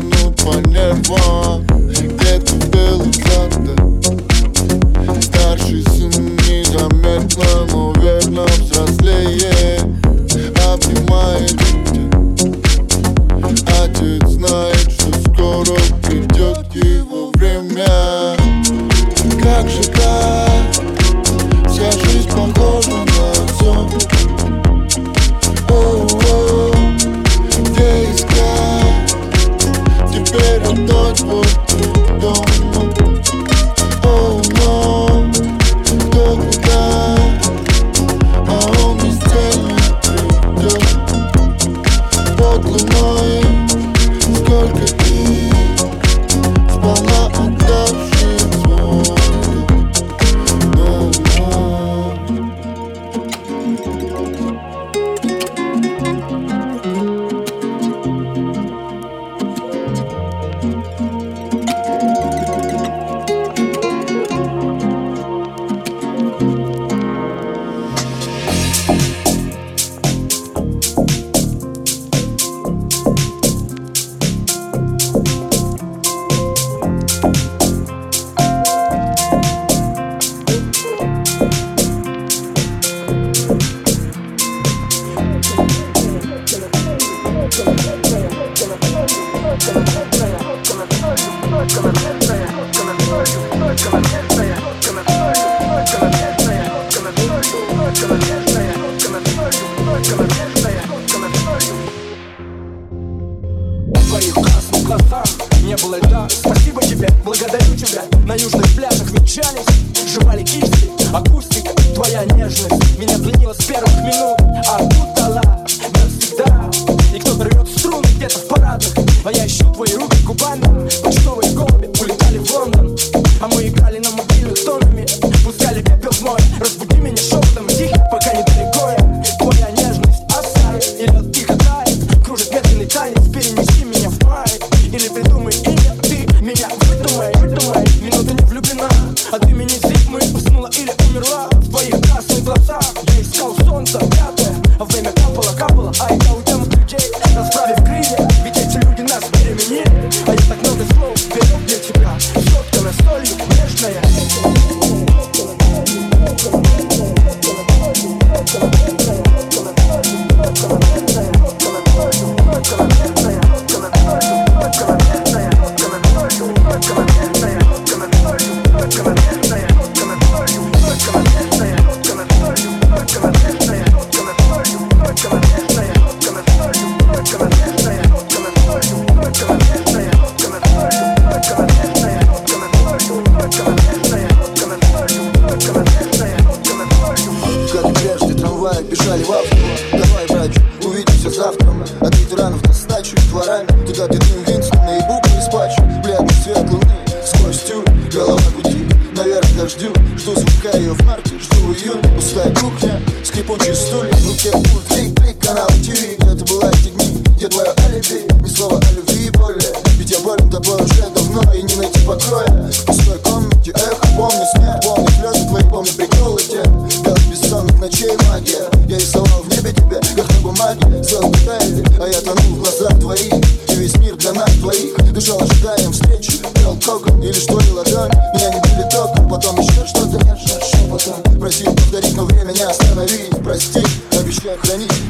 no one.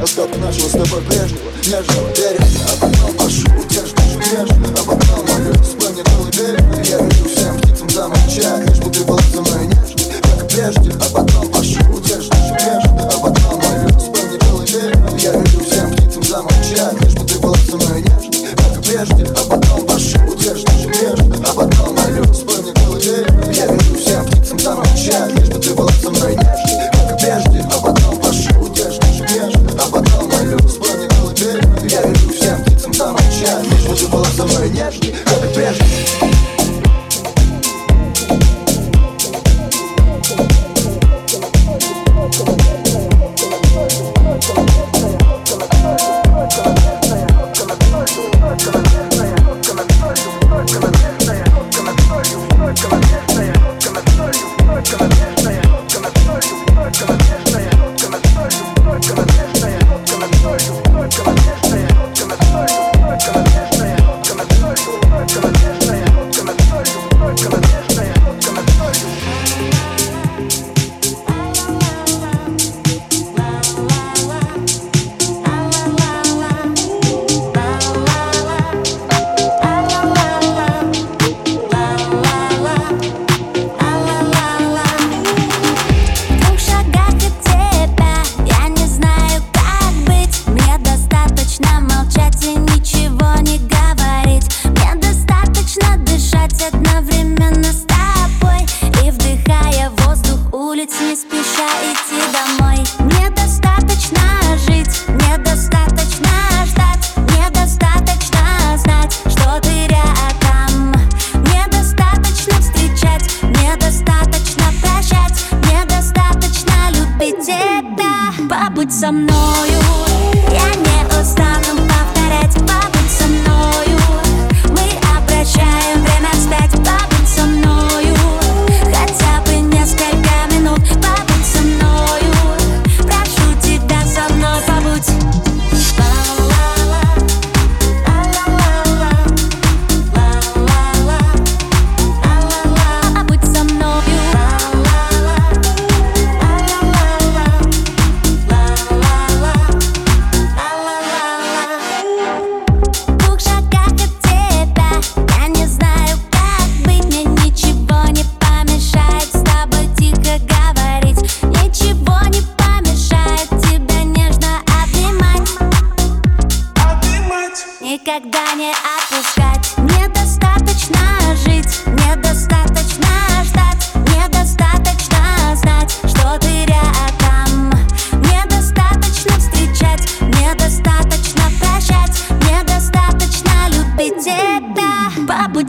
Остаток нашего с тобой прежнего Нежного берега. Обогнал нашу утешку Нежно обогнал мою Вспомни колыбель Я вижу всем птицам замолчать Лишь бы ты была со мной нежной Как прежде. Обогнал нашу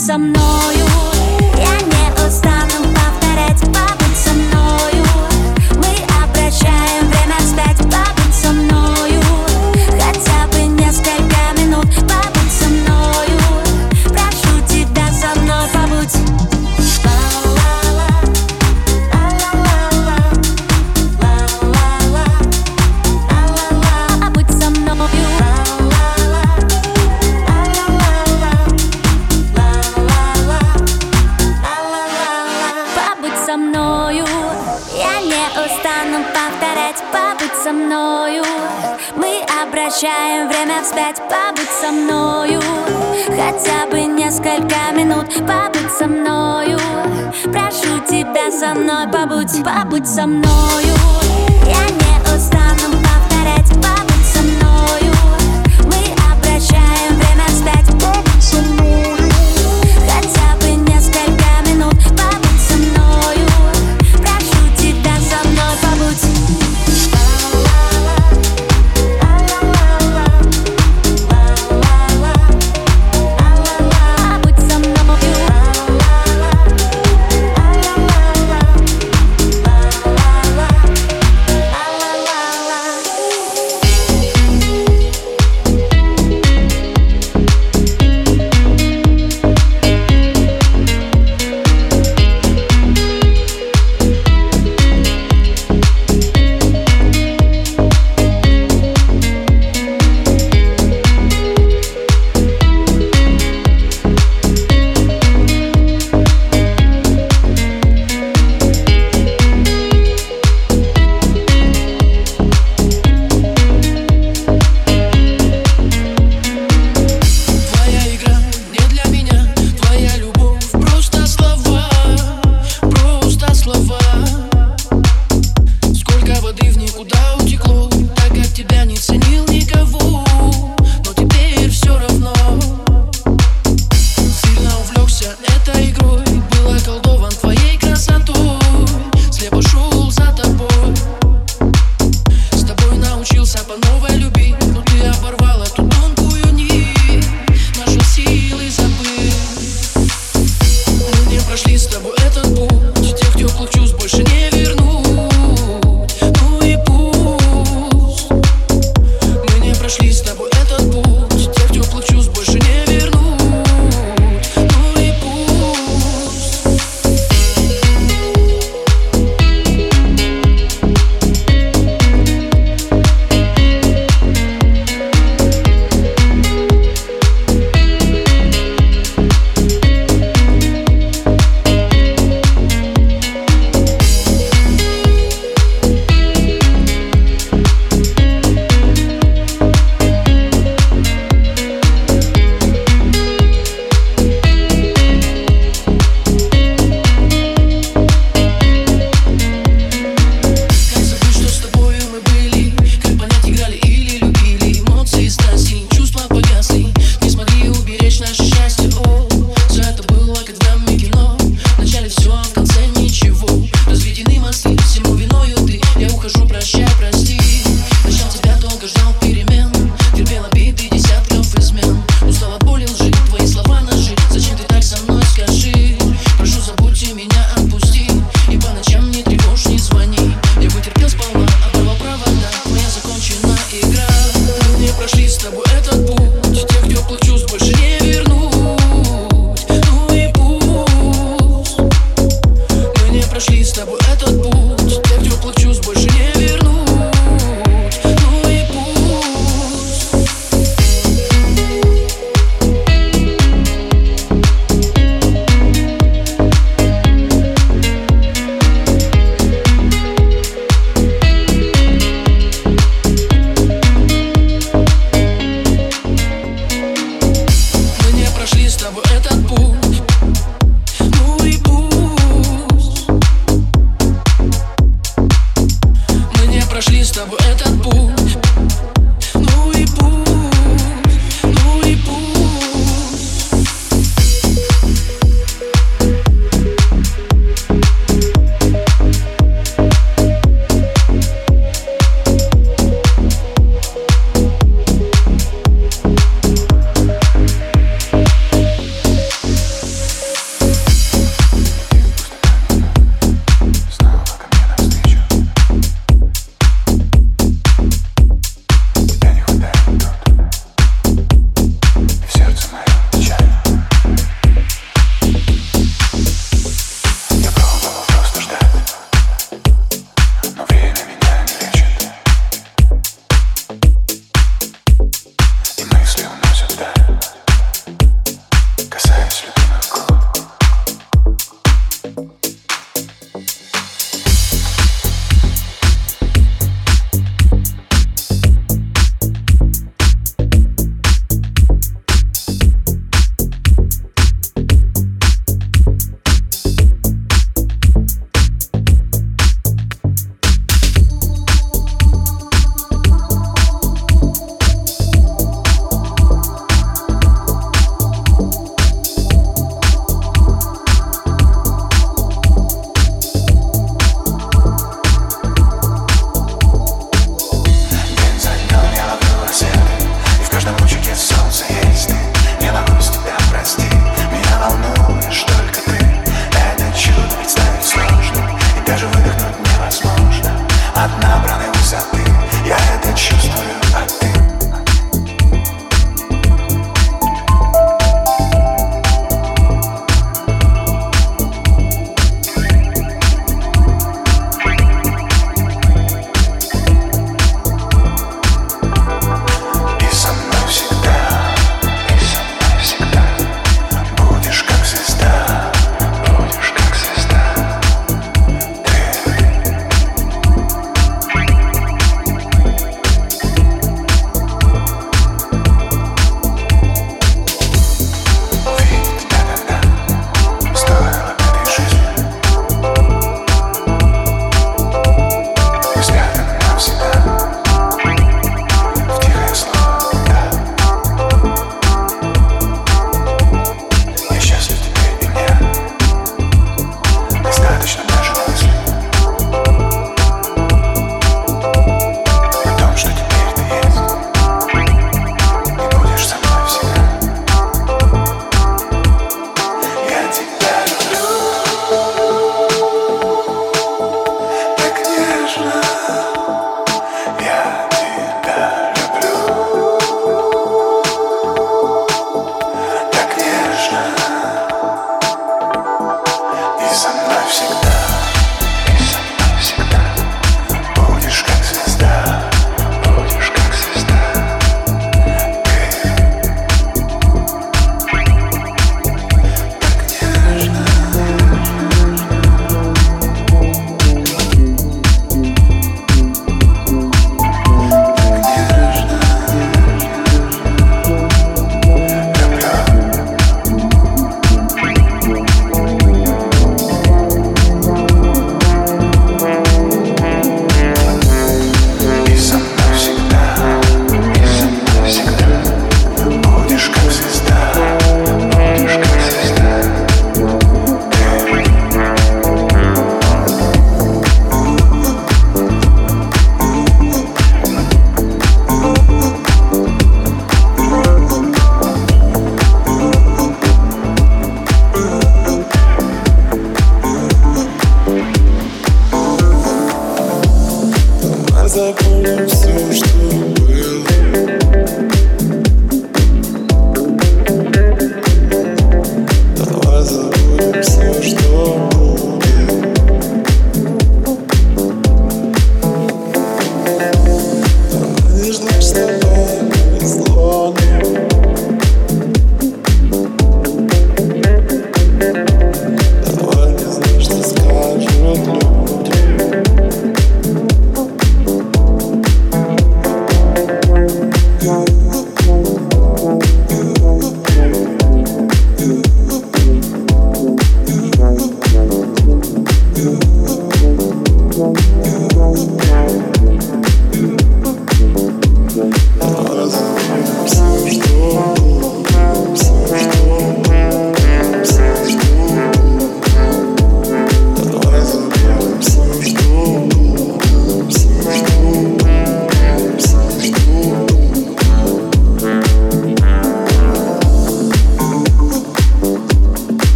со мной. побыть со мною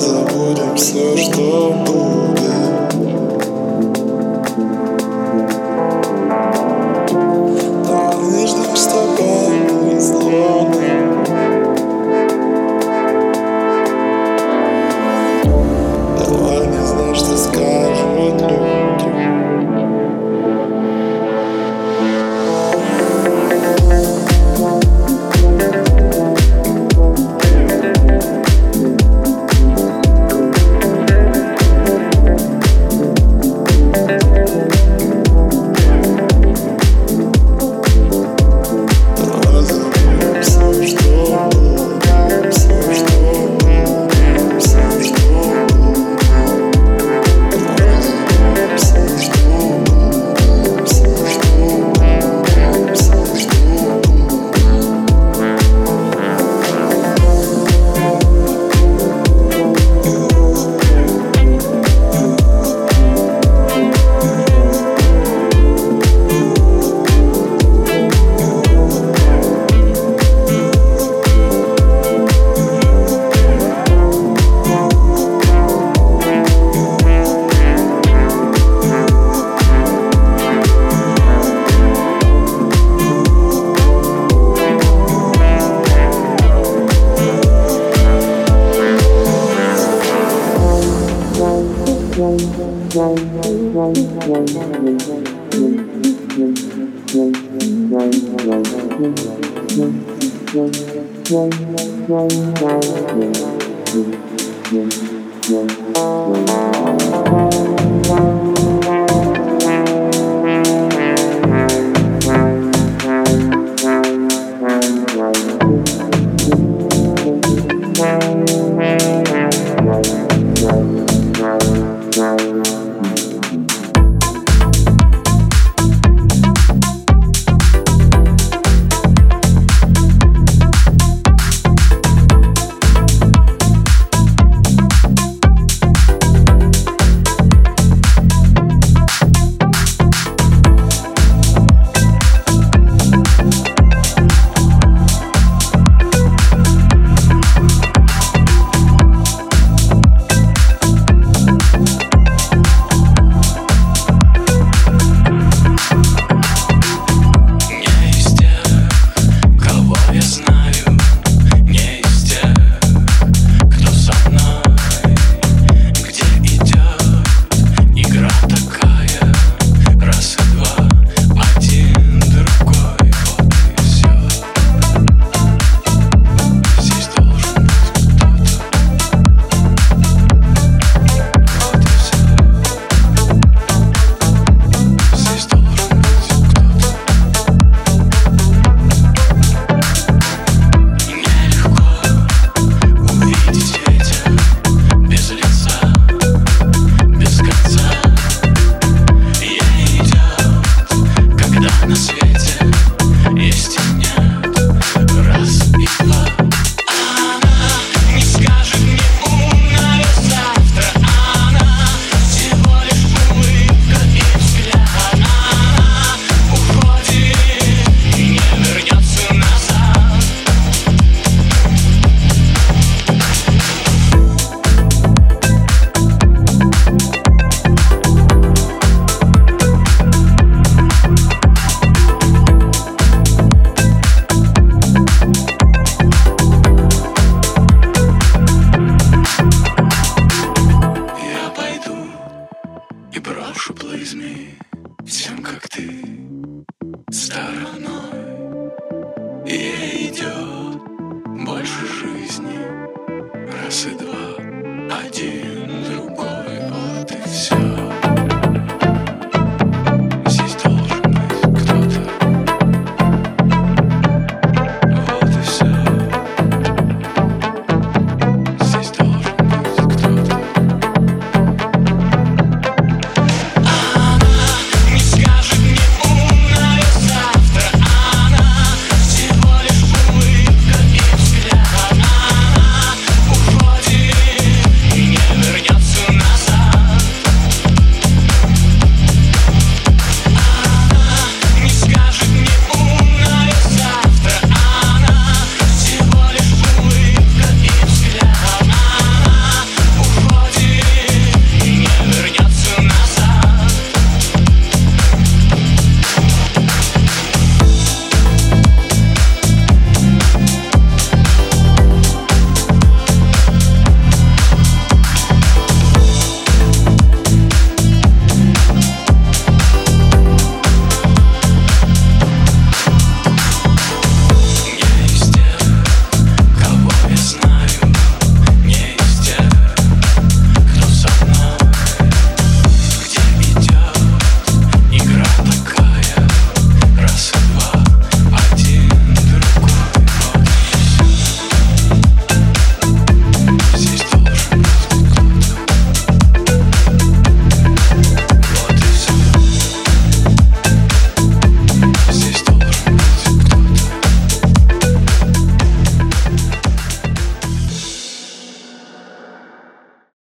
забудем все, что было.